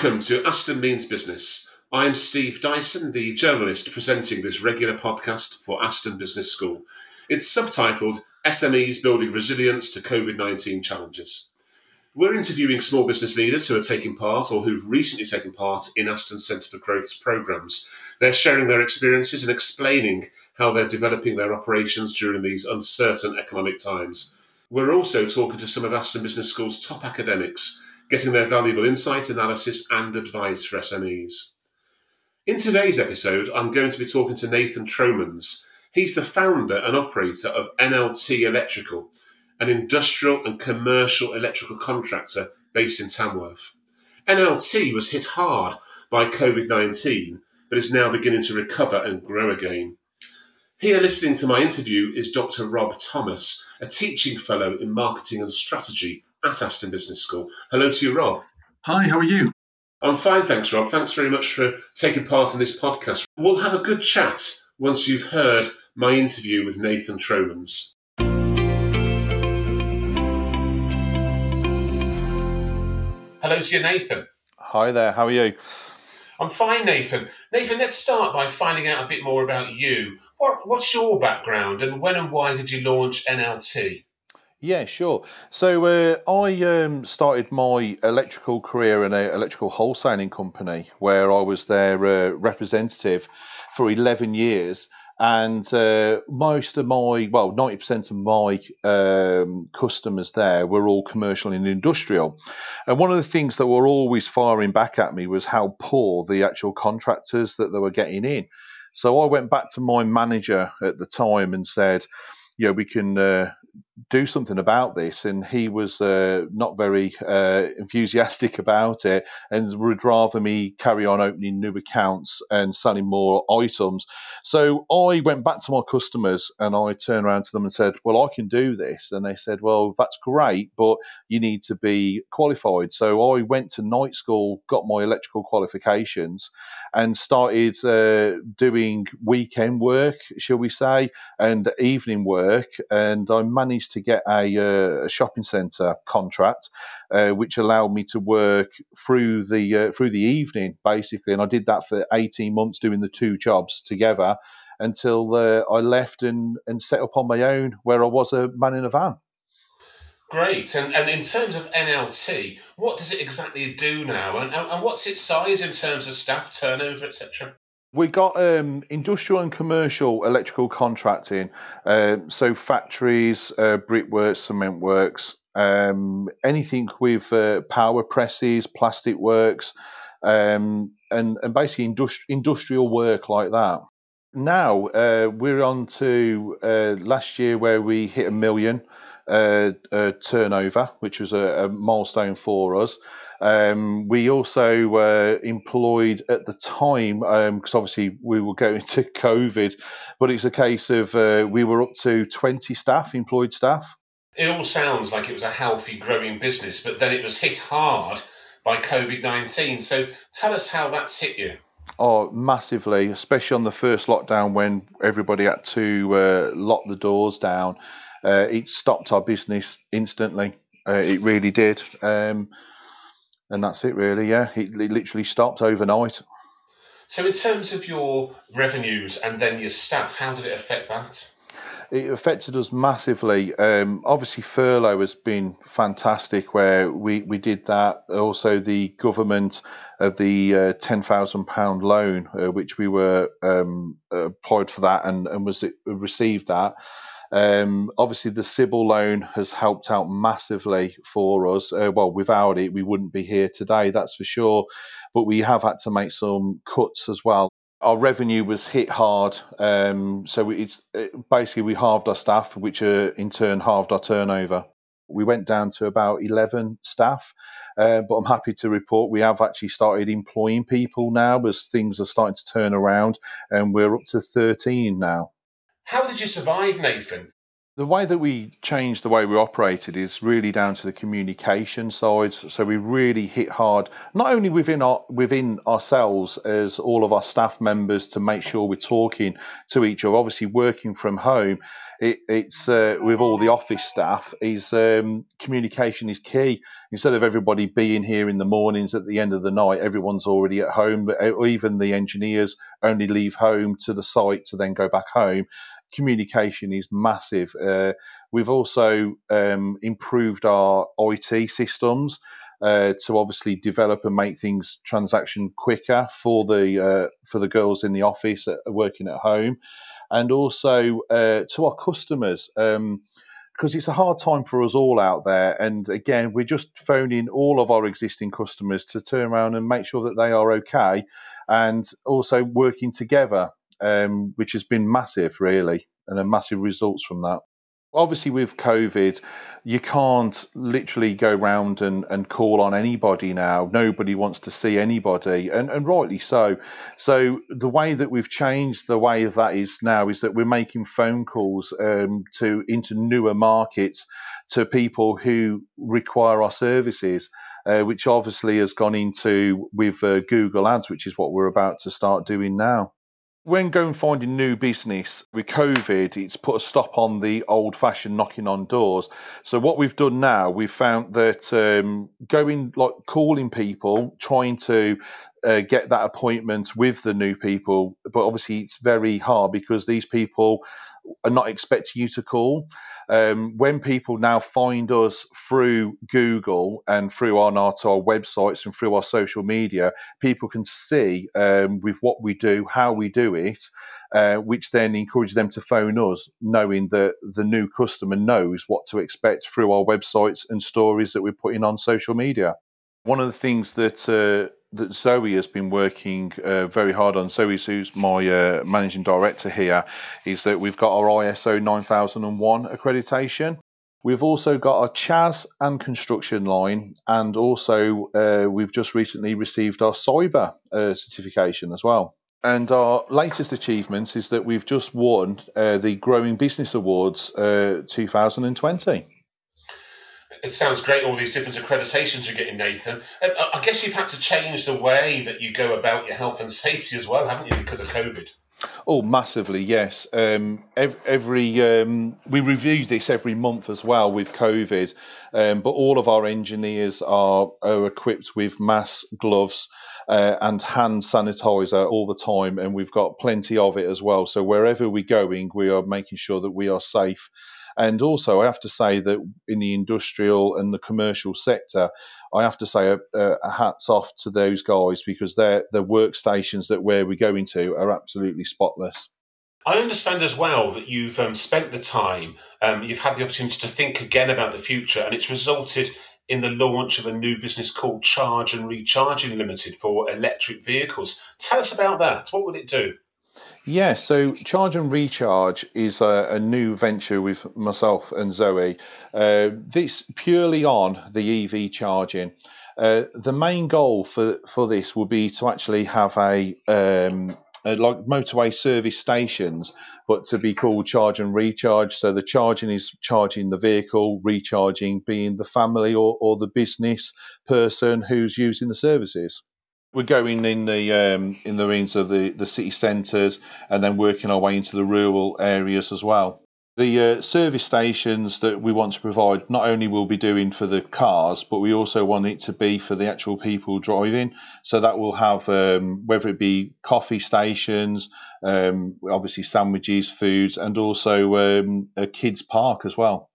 Welcome to Aston Means Business. I'm Steve Dyson, the journalist presenting this regular podcast for Aston Business School. It's subtitled SMEs Building Resilience to COVID 19 Challenges. We're interviewing small business leaders who are taking part or who've recently taken part in Aston Centre for Growth's programmes. They're sharing their experiences and explaining how they're developing their operations during these uncertain economic times. We're also talking to some of Aston Business School's top academics getting their valuable insight, analysis, and advice for SMEs. In today's episode, I'm going to be talking to Nathan Tromans. He's the founder and operator of NLT Electrical, an industrial and commercial electrical contractor based in Tamworth. NLT was hit hard by COVID 19, but is now beginning to recover and grow again. Here, listening to my interview, is Dr. Rob Thomas, a teaching fellow in marketing and strategy at Aston Business School. Hello to you, Rob. Hi, how are you? I'm fine, thanks, Rob. Thanks very much for taking part in this podcast. We'll have a good chat once you've heard my interview with Nathan Tromans. Hello to you, Nathan. Hi there, how are you? I'm fine, Nathan. Nathan, let's start by finding out a bit more about you. What, what's your background and when and why did you launch NLT? Yeah, sure. So uh, I um, started my electrical career in an electrical wholesaling company where I was their uh, representative for 11 years. And uh, most of my, well, 90% of my um, customers there were all commercial and industrial. And one of the things that were always firing back at me was how poor the actual contractors that they were getting in. So I went back to my manager at the time and said, you know, we can uh, do something about this. And he was uh, not very uh, enthusiastic about it and would rather me carry on opening new accounts and selling more items. So I went back to my customers and I turned around to them and said, Well, I can do this. And they said, Well, that's great, but you need to be qualified. So I went to night school, got my electrical qualifications, and started uh, doing weekend work, shall we say, and evening work. And I managed to get a, uh, a shopping centre contract, uh, which allowed me to work through the uh, through the evening basically. And I did that for 18 months, doing the two jobs together until uh, I left and, and set up on my own, where I was a man in a van. Great. And, and in terms of NLT, what does it exactly do now? And, and what's its size in terms of staff turnover, etc.? We got um, industrial and commercial electrical contracting, uh, so factories, uh, brickworks, cement works, um, anything with uh, power presses, plastic works, um, and, and basically industri- industrial work like that. Now uh, we're on to uh, last year where we hit a million uh, turnover, which was a, a milestone for us. Um, we also uh, employed at the time, because um, obviously we were going to COVID, but it's a case of uh, we were up to 20 staff, employed staff. It all sounds like it was a healthy, growing business, but then it was hit hard by COVID 19. So tell us how that's hit you. Oh, massively, especially on the first lockdown when everybody had to uh, lock the doors down. Uh, it stopped our business instantly. Uh, it really did. Um, and that's it, really. Yeah, it, it literally stopped overnight. So, in terms of your revenues and then your staff, how did it affect that? It affected us massively. Um, obviously, furlough has been fantastic, where we, we did that. Also, the government of the uh, ten thousand pound loan, uh, which we were um, applied for that and, and was received that. Um, obviously, the CBIL loan has helped out massively for us. Uh, well, without it, we wouldn't be here today, that's for sure. But we have had to make some cuts as well. Our revenue was hit hard, um, so it's it, basically we halved our staff, which uh, in turn halved our turnover. We went down to about 11 staff, uh, but I'm happy to report we have actually started employing people now as things are starting to turn around, and we're up to 13 now. How did you survive, Nathan? The way that we changed the way we operated is really down to the communication side. So we really hit hard, not only within our within ourselves as all of our staff members to make sure we're talking to each other. Obviously, working from home, it, it's uh, with all the office staff is um, communication is key. Instead of everybody being here in the mornings at the end of the night, everyone's already at home. But uh, even the engineers only leave home to the site to then go back home. Communication is massive. Uh, we've also um, improved our IT systems. Uh, to obviously develop and make things transaction quicker for the uh, for the girls in the office working at home, and also uh, to our customers. Um, because it's a hard time for us all out there. And again, we're just phoning all of our existing customers to turn around and make sure that they are okay, and also working together, um, which has been massive, really, and a massive results from that. Obviously, with COVID, you can't literally go round and, and call on anybody now. Nobody wants to see anybody, and, and rightly so. So, the way that we've changed the way of that is now is that we're making phone calls um, to into newer markets to people who require our services. Uh, which obviously has gone into with uh, Google Ads, which is what we're about to start doing now when going finding new business with COVID, it's put a stop on the old fashioned knocking on doors. So what we've done now, we've found that um, going like calling people, trying to uh, get that appointment with the new people, but obviously it's very hard because these people are not expecting you to call um, when people now find us through Google and through our, our websites and through our social media, people can see um, with what we do, how we do it, uh, which then encourages them to phone us, knowing that the new customer knows what to expect through our websites and stories that we're putting on social media. One of the things that uh, that Zoe has been working uh, very hard on. Zoe, who's my uh, managing director here, is that we've got our ISO 9001 accreditation. We've also got our CHAS and construction line, and also uh, we've just recently received our cyber uh, certification as well. And our latest achievement is that we've just won uh, the Growing Business Awards uh, 2020 it sounds great, all these different accreditations you're getting, Nathan. Uh, I guess you've had to change the way that you go about your health and safety as well, haven't you, because of COVID? Oh, massively, yes. Um, every, um, we review this every month as well with COVID, um, but all of our engineers are, are equipped with mask, gloves, uh, and hand sanitizer all the time, and we've got plenty of it as well. So wherever we're going, we are making sure that we are safe and also, I have to say that in the industrial and the commercial sector, I have to say a, a hats off to those guys because their the workstations that where we're going to are absolutely spotless. I understand as well that you've um, spent the time, um, you've had the opportunity to think again about the future, and it's resulted in the launch of a new business called Charge and Recharging Limited for electric vehicles. Tell us about that. What would it do? Yeah, so Charge and Recharge is a, a new venture with myself and Zoe. Uh, this purely on the EV charging. Uh, the main goal for, for this will be to actually have a, um, a like motorway service stations, but to be called charge and recharge. So the charging is charging the vehicle, recharging being the family or, or the business person who's using the services we're going in the um, in the range of the, the city centres and then working our way into the rural areas as well. The uh, service stations that we want to provide not only will be doing for the cars, but we also want it to be for the actual people driving. So that will have um, whether it be coffee stations, um, obviously sandwiches, foods, and also um, a kids park as well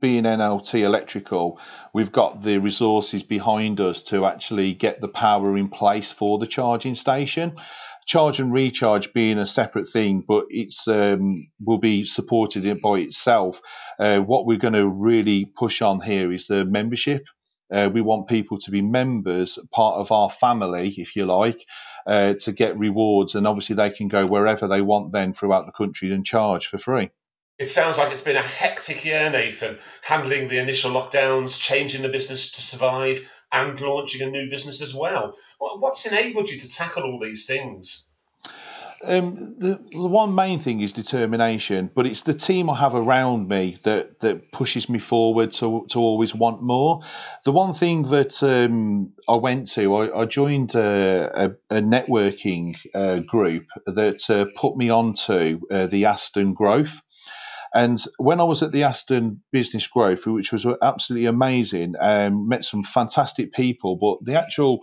being NLT Electrical, we've got the resources behind us to actually get the power in place for the charging station. Charge and recharge being a separate thing, but it's um, will be supported by itself. Uh, what we're going to really push on here is the membership. Uh, we want people to be members, part of our family, if you like, uh, to get rewards, and obviously they can go wherever they want then throughout the country and charge for free. It sounds like it's been a hectic year, Nathan, handling the initial lockdowns, changing the business to survive, and launching a new business as well. What's enabled you to tackle all these things? Um, the, the, one main thing is determination, but it's the team I have around me that, that pushes me forward to, to always want more. The one thing that um, I went to, I, I joined a, a, a networking uh, group that uh, put me onto uh, the Aston Growth. And when I was at the Aston Business Growth, which was absolutely amazing, um, met some fantastic people, but the actual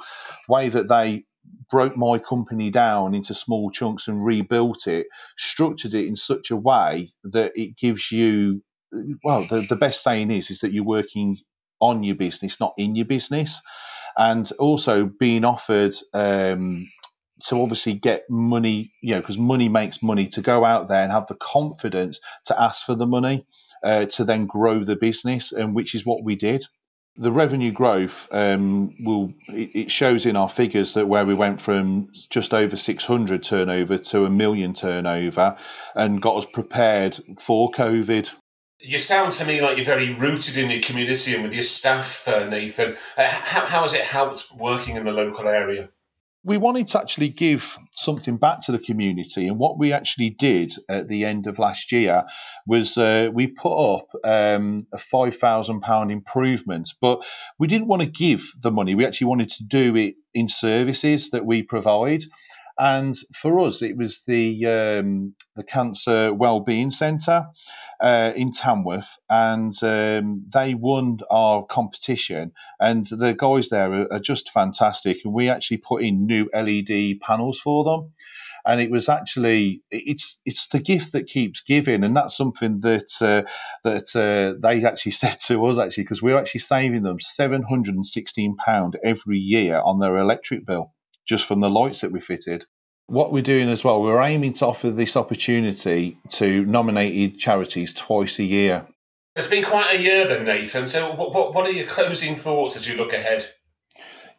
way that they broke my company down into small chunks and rebuilt it, structured it in such a way that it gives you, well, the, the best saying is, is that you're working on your business, not in your business. And also being offered um, to obviously get money, you know, because money makes money, to go out there and have the confidence to ask for the money uh, to then grow the business, and which is what we did. The revenue growth um, will it shows in our figures that where we went from just over 600 turnover to a million turnover and got us prepared for covid. You sound to me like you're very rooted in your community and with your staff uh, nathan. Uh, how, how has it helped working in the local area we wanted to actually give something back to the community, and what we actually did at the end of last year was uh, we put up um, a five thousand pound improvement, but we didn't want to give the money. We actually wanted to do it in services that we provide. And for us, it was the um, the Cancer Wellbeing Centre uh, in Tamworth, and um, they won our competition. And the guys there are, are, just fantastic. And we actually put in new LED panels for them. And it was actually it's it's the gift that keeps giving, and that's something that uh, that uh, they actually said to us actually because we're actually saving them seven hundred and sixteen pound every year on their electric bill just from the lights that we fitted. What we're doing as well, we're aiming to offer this opportunity to nominated charities twice a year. It's been quite a year then, Nathan. So, what, what are your closing thoughts as you look ahead?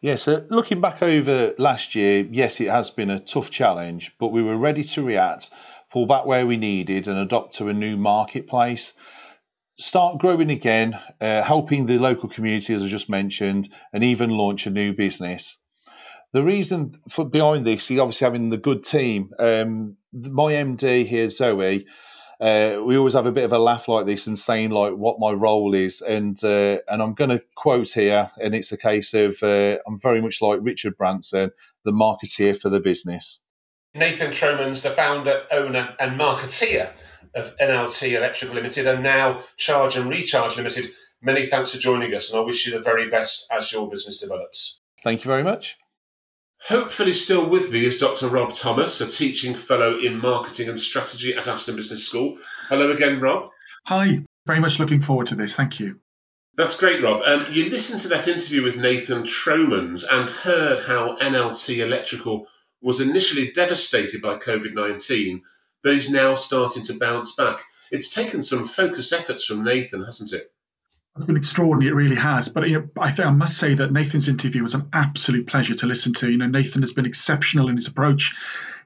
Yeah, so looking back over last year, yes, it has been a tough challenge, but we were ready to react, pull back where we needed, and adopt to a new marketplace. Start growing again, uh, helping the local community, as I just mentioned, and even launch a new business the reason for behind this is obviously having the good team. Um, my MD here, Zoe, uh, we always have a bit of a laugh like this and saying like what my role is, and uh, and I'm going to quote here, and it's a case of uh, I'm very much like Richard Branson, the marketeer for the business. Nathan Tromans, the founder, owner, and marketeer of NLT Electrical Limited, and now Charge and Recharge Limited. Many thanks for joining us, and I wish you the very best as your business develops. Thank you very much. Hopefully, still with me is Dr. Rob Thomas, a teaching fellow in marketing and strategy at Aston Business School. Hello again, Rob. Hi, very much looking forward to this. Thank you. That's great, Rob. Um, you listened to that interview with Nathan Tromans and heard how NLT Electrical was initially devastated by COVID 19, but is now starting to bounce back. It's taken some focused efforts from Nathan, hasn't it? It's been extraordinary. It really has. But you know, I think I must say that Nathan's interview was an absolute pleasure to listen to. You know, Nathan has been exceptional in his approach,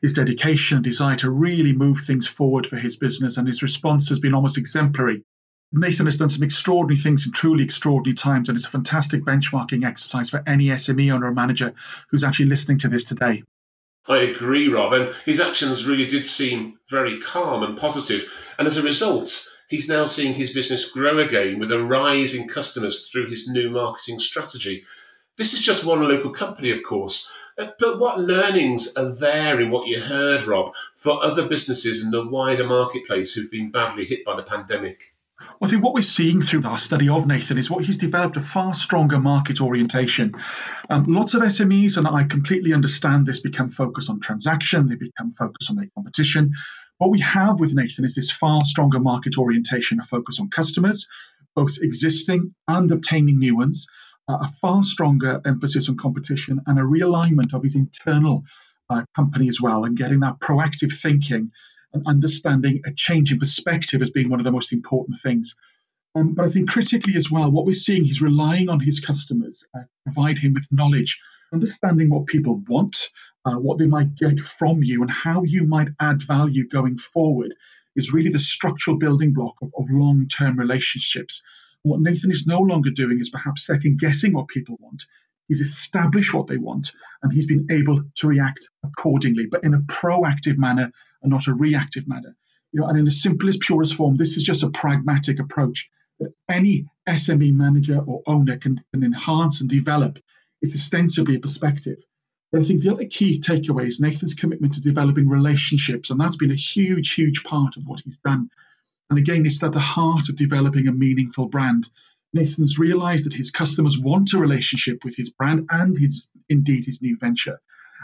his dedication, and desire to really move things forward for his business, and his response has been almost exemplary. Nathan has done some extraordinary things in truly extraordinary times, and it's a fantastic benchmarking exercise for any SME owner or manager who's actually listening to this today. I agree, Rob, and his actions really did seem very calm and positive, and as a result, he's now seeing his business grow again with a rise in customers through his new marketing strategy. This is just one local company, of course, uh, but what learnings are there in what you heard, Rob, for other businesses in the wider marketplace who've been badly hit by the pandemic? I think what we're seeing through our study of Nathan is what he's developed a far stronger market orientation. Um, lots of SMEs, and I completely understand this, become focused on transaction, they become focused on their competition. What we have with Nathan is this far stronger market orientation, a focus on customers, both existing and obtaining new ones, uh, a far stronger emphasis on competition, and a realignment of his internal uh, company as well, and getting that proactive thinking and understanding a change in perspective as being one of the most important things. Um, but I think critically as well, what we're seeing, he's relying on his customers, uh, provide him with knowledge, understanding what people want, uh, what they might get from you, and how you might add value going forward is really the structural building block of, of long term relationships. what Nathan is no longer doing is perhaps second guessing what people want. He's established what they want and he's been able to react accordingly, but in a proactive manner and not a reactive manner. You know, and in the simplest, purest form, this is just a pragmatic approach that any SME manager or owner can, can enhance and develop. It's ostensibly a perspective. But I think the other key takeaway is Nathan's commitment to developing relationships, and that's been a huge, huge part of what he's done. And again, it's at the heart of developing a meaningful brand. Nathan's realized that his customers want a relationship with his brand and his, indeed his new venture.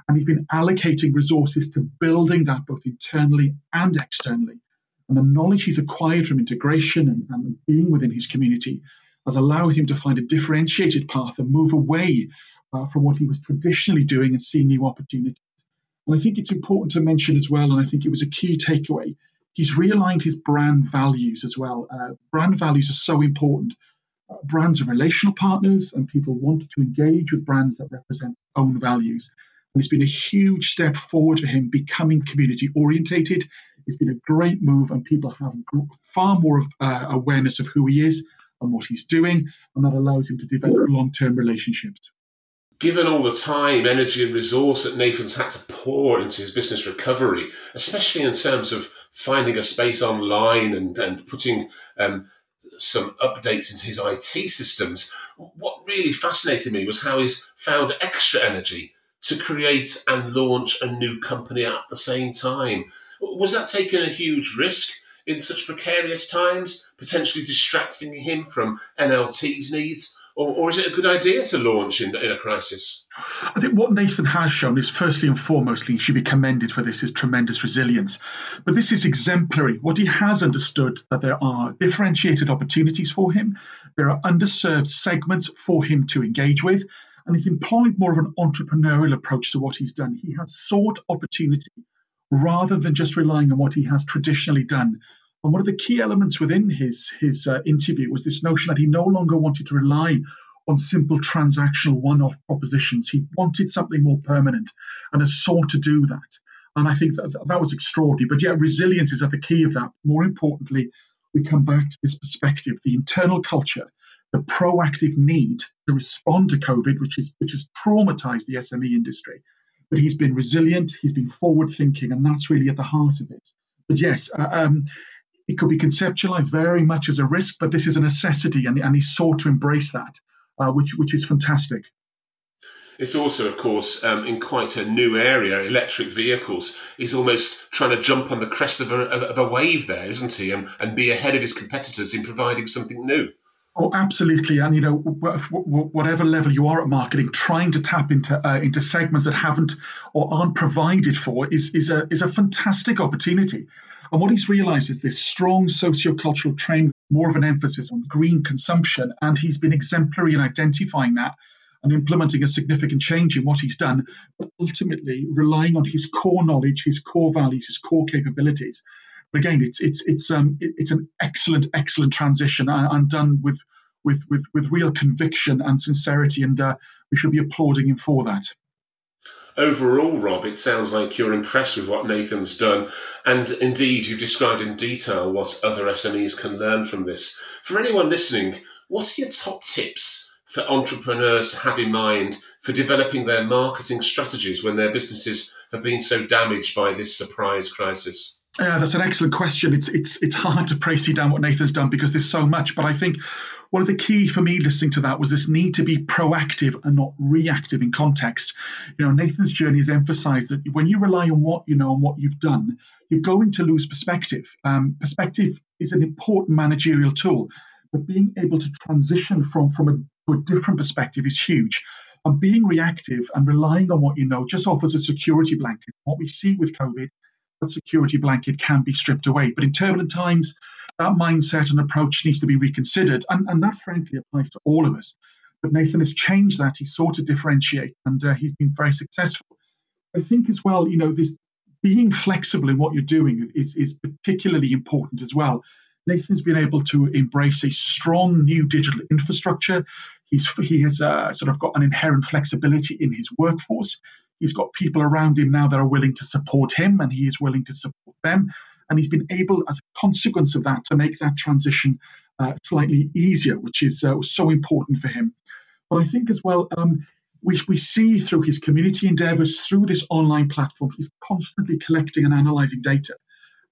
And he's been allocating resources to building that both internally and externally. And the knowledge he's acquired from integration and, and being within his community has allowed him to find a differentiated path and move away uh, from what he was traditionally doing and see new opportunities. And I think it's important to mention as well, and I think it was a key takeaway, he's realigned his brand values as well. Uh, brand values are so important. Uh, brands are relational partners, and people want to engage with brands that represent own values. And it's been a huge step forward for him becoming community orientated. It's been a great move, and people have far more of, uh, awareness of who he is and what he's doing, and that allows him to develop long term relationships given all the time, energy, and resource that Nathan's had to pour into his business recovery, especially in terms of finding a space online and, and putting um, some updates into his IT systems, what really fascinated me was how he's found extra energy to create and launch a new company at the same time. Was that taking a huge risk in such precarious times, potentially distracting him from NLT's needs? Or, or is it a good idea to launch in, in a crisis? I think what Nathan has shown is firstly and foremostly, he should be commended for this, is tremendous resilience. But this is exemplary. What he has understood that there are differentiated opportunities for him, there are underserved segments for him to engage with, and he's employed more of an entrepreneurial approach to what he's done. He has sought opportunity rather than just relying on what he has traditionally done and one of the key elements within his his uh, interview was this notion that he no longer wanted to rely on simple transactional one-off propositions. He wanted something more permanent, and has sought to do that. And I think that that was extraordinary. But yeah, resilience is at the key of that. More importantly, we come back to this perspective: the internal culture, the proactive need to respond to COVID, which is which has traumatized the SME industry. But he's been resilient, he's been forward-thinking, and that's really at the heart of it. But yes, uh, um, it could be conceptualized very much as a risk, but this is a necessity, and, and he sought to embrace that, uh, which which is fantastic. It's also, of course, um, in quite a new area, electric vehicles. He's almost trying to jump on the crest of a, of a wave there, isn't he? And, and be ahead of his competitors in providing something new. Oh, absolutely. And you know, whatever level you are at marketing, trying to tap into uh, into segments that haven't or aren't provided for is is a is a fantastic opportunity. And what he's realized is this strong sociocultural trend, more of an emphasis on green consumption, and he's been exemplary in identifying that and implementing a significant change in what he's done, but ultimately relying on his core knowledge, his core values, his core capabilities. But again, it's it's it's um it's an excellent excellent transition and done with with with with real conviction and sincerity, and uh, we should be applauding him for that overall, Rob, it sounds like you're impressed with what Nathan's done. And indeed, you've described in detail what other SMEs can learn from this. For anyone listening, what are your top tips for entrepreneurs to have in mind for developing their marketing strategies when their businesses have been so damaged by this surprise crisis? Yeah, that's an excellent question. It's it's it's hard to praise down what Nathan's done because there's so much. But I think one of the key for me listening to that was this need to be proactive and not reactive in context. You know, Nathan's journey has emphasized that when you rely on what you know and what you've done, you're going to lose perspective. Um, perspective is an important managerial tool, but being able to transition from from a, a different perspective is huge. And being reactive and relying on what you know just offers a security blanket. What we see with COVID security blanket can be stripped away. But in turbulent times, that mindset and approach needs to be reconsidered. And, and that, frankly, applies to all of us. But Nathan has changed that. He's sought to differentiate, and uh, he's been very successful. I think as well, you know, this being flexible in what you're doing is, is particularly important as well. Nathan's been able to embrace a strong new digital infrastructure. He's, he has uh, sort of got an inherent flexibility in his workforce. He's got people around him now that are willing to support him, and he is willing to support them. And he's been able, as a consequence of that, to make that transition uh, slightly easier, which is uh, so important for him. But I think as well, um, we, we see through his community endeavors, through this online platform, he's constantly collecting and analyzing data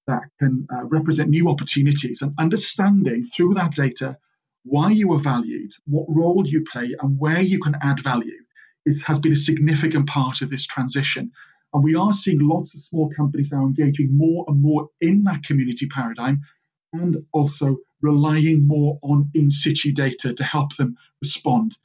that can uh, represent new opportunities and understanding through that data why you are valued, what role you play, and where you can add value is, has been a significant part of this transition. And we are seeing lots of small companies now engaging more and more in that community paradigm, and also relying more on in situ data to help them respond.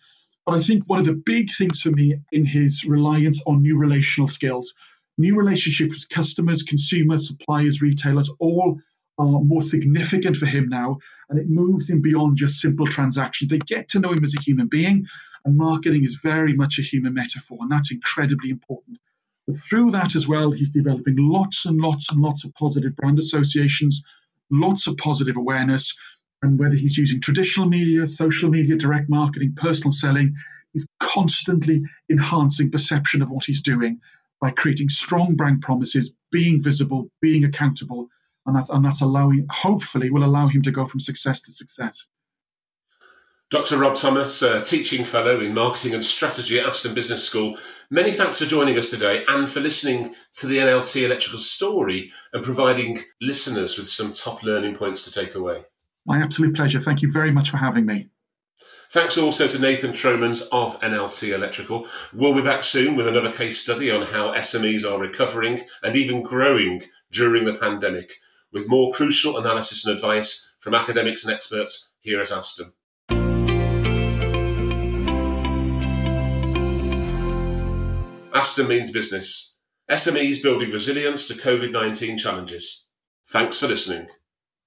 But I think one of the big things for me in his reliance on new relational skills, new relationships with customers, consumers, suppliers, retailers, all are more significant for him now. And it moves him beyond just simple transactions. They get to know him as a human being, and marketing is very much a human metaphor, and that's incredibly important. But through that as well, he's developing lots and lots and lots of positive brand associations, lots of positive awareness. And whether he's using traditional media, social media, direct marketing, personal selling, he's constantly enhancing perception of what he's doing by creating strong brand promises, being visible, being accountable, and that's and that's allowing hopefully will allow him to go from success to success. Dr. Rob Thomas, a teaching fellow in marketing and strategy at Aston Business School. Many thanks for joining us today and for listening to the NLT Electrical story and providing listeners with some top learning points to take away. My absolute pleasure. Thank you very much for having me. Thanks also to Nathan Tromans of NLT Electrical. We'll be back soon with another case study on how SMEs are recovering and even growing during the pandemic, with more crucial analysis and advice from academics and experts here at Aston. Aston means business. SMEs building resilience to COVID 19 challenges. Thanks for listening.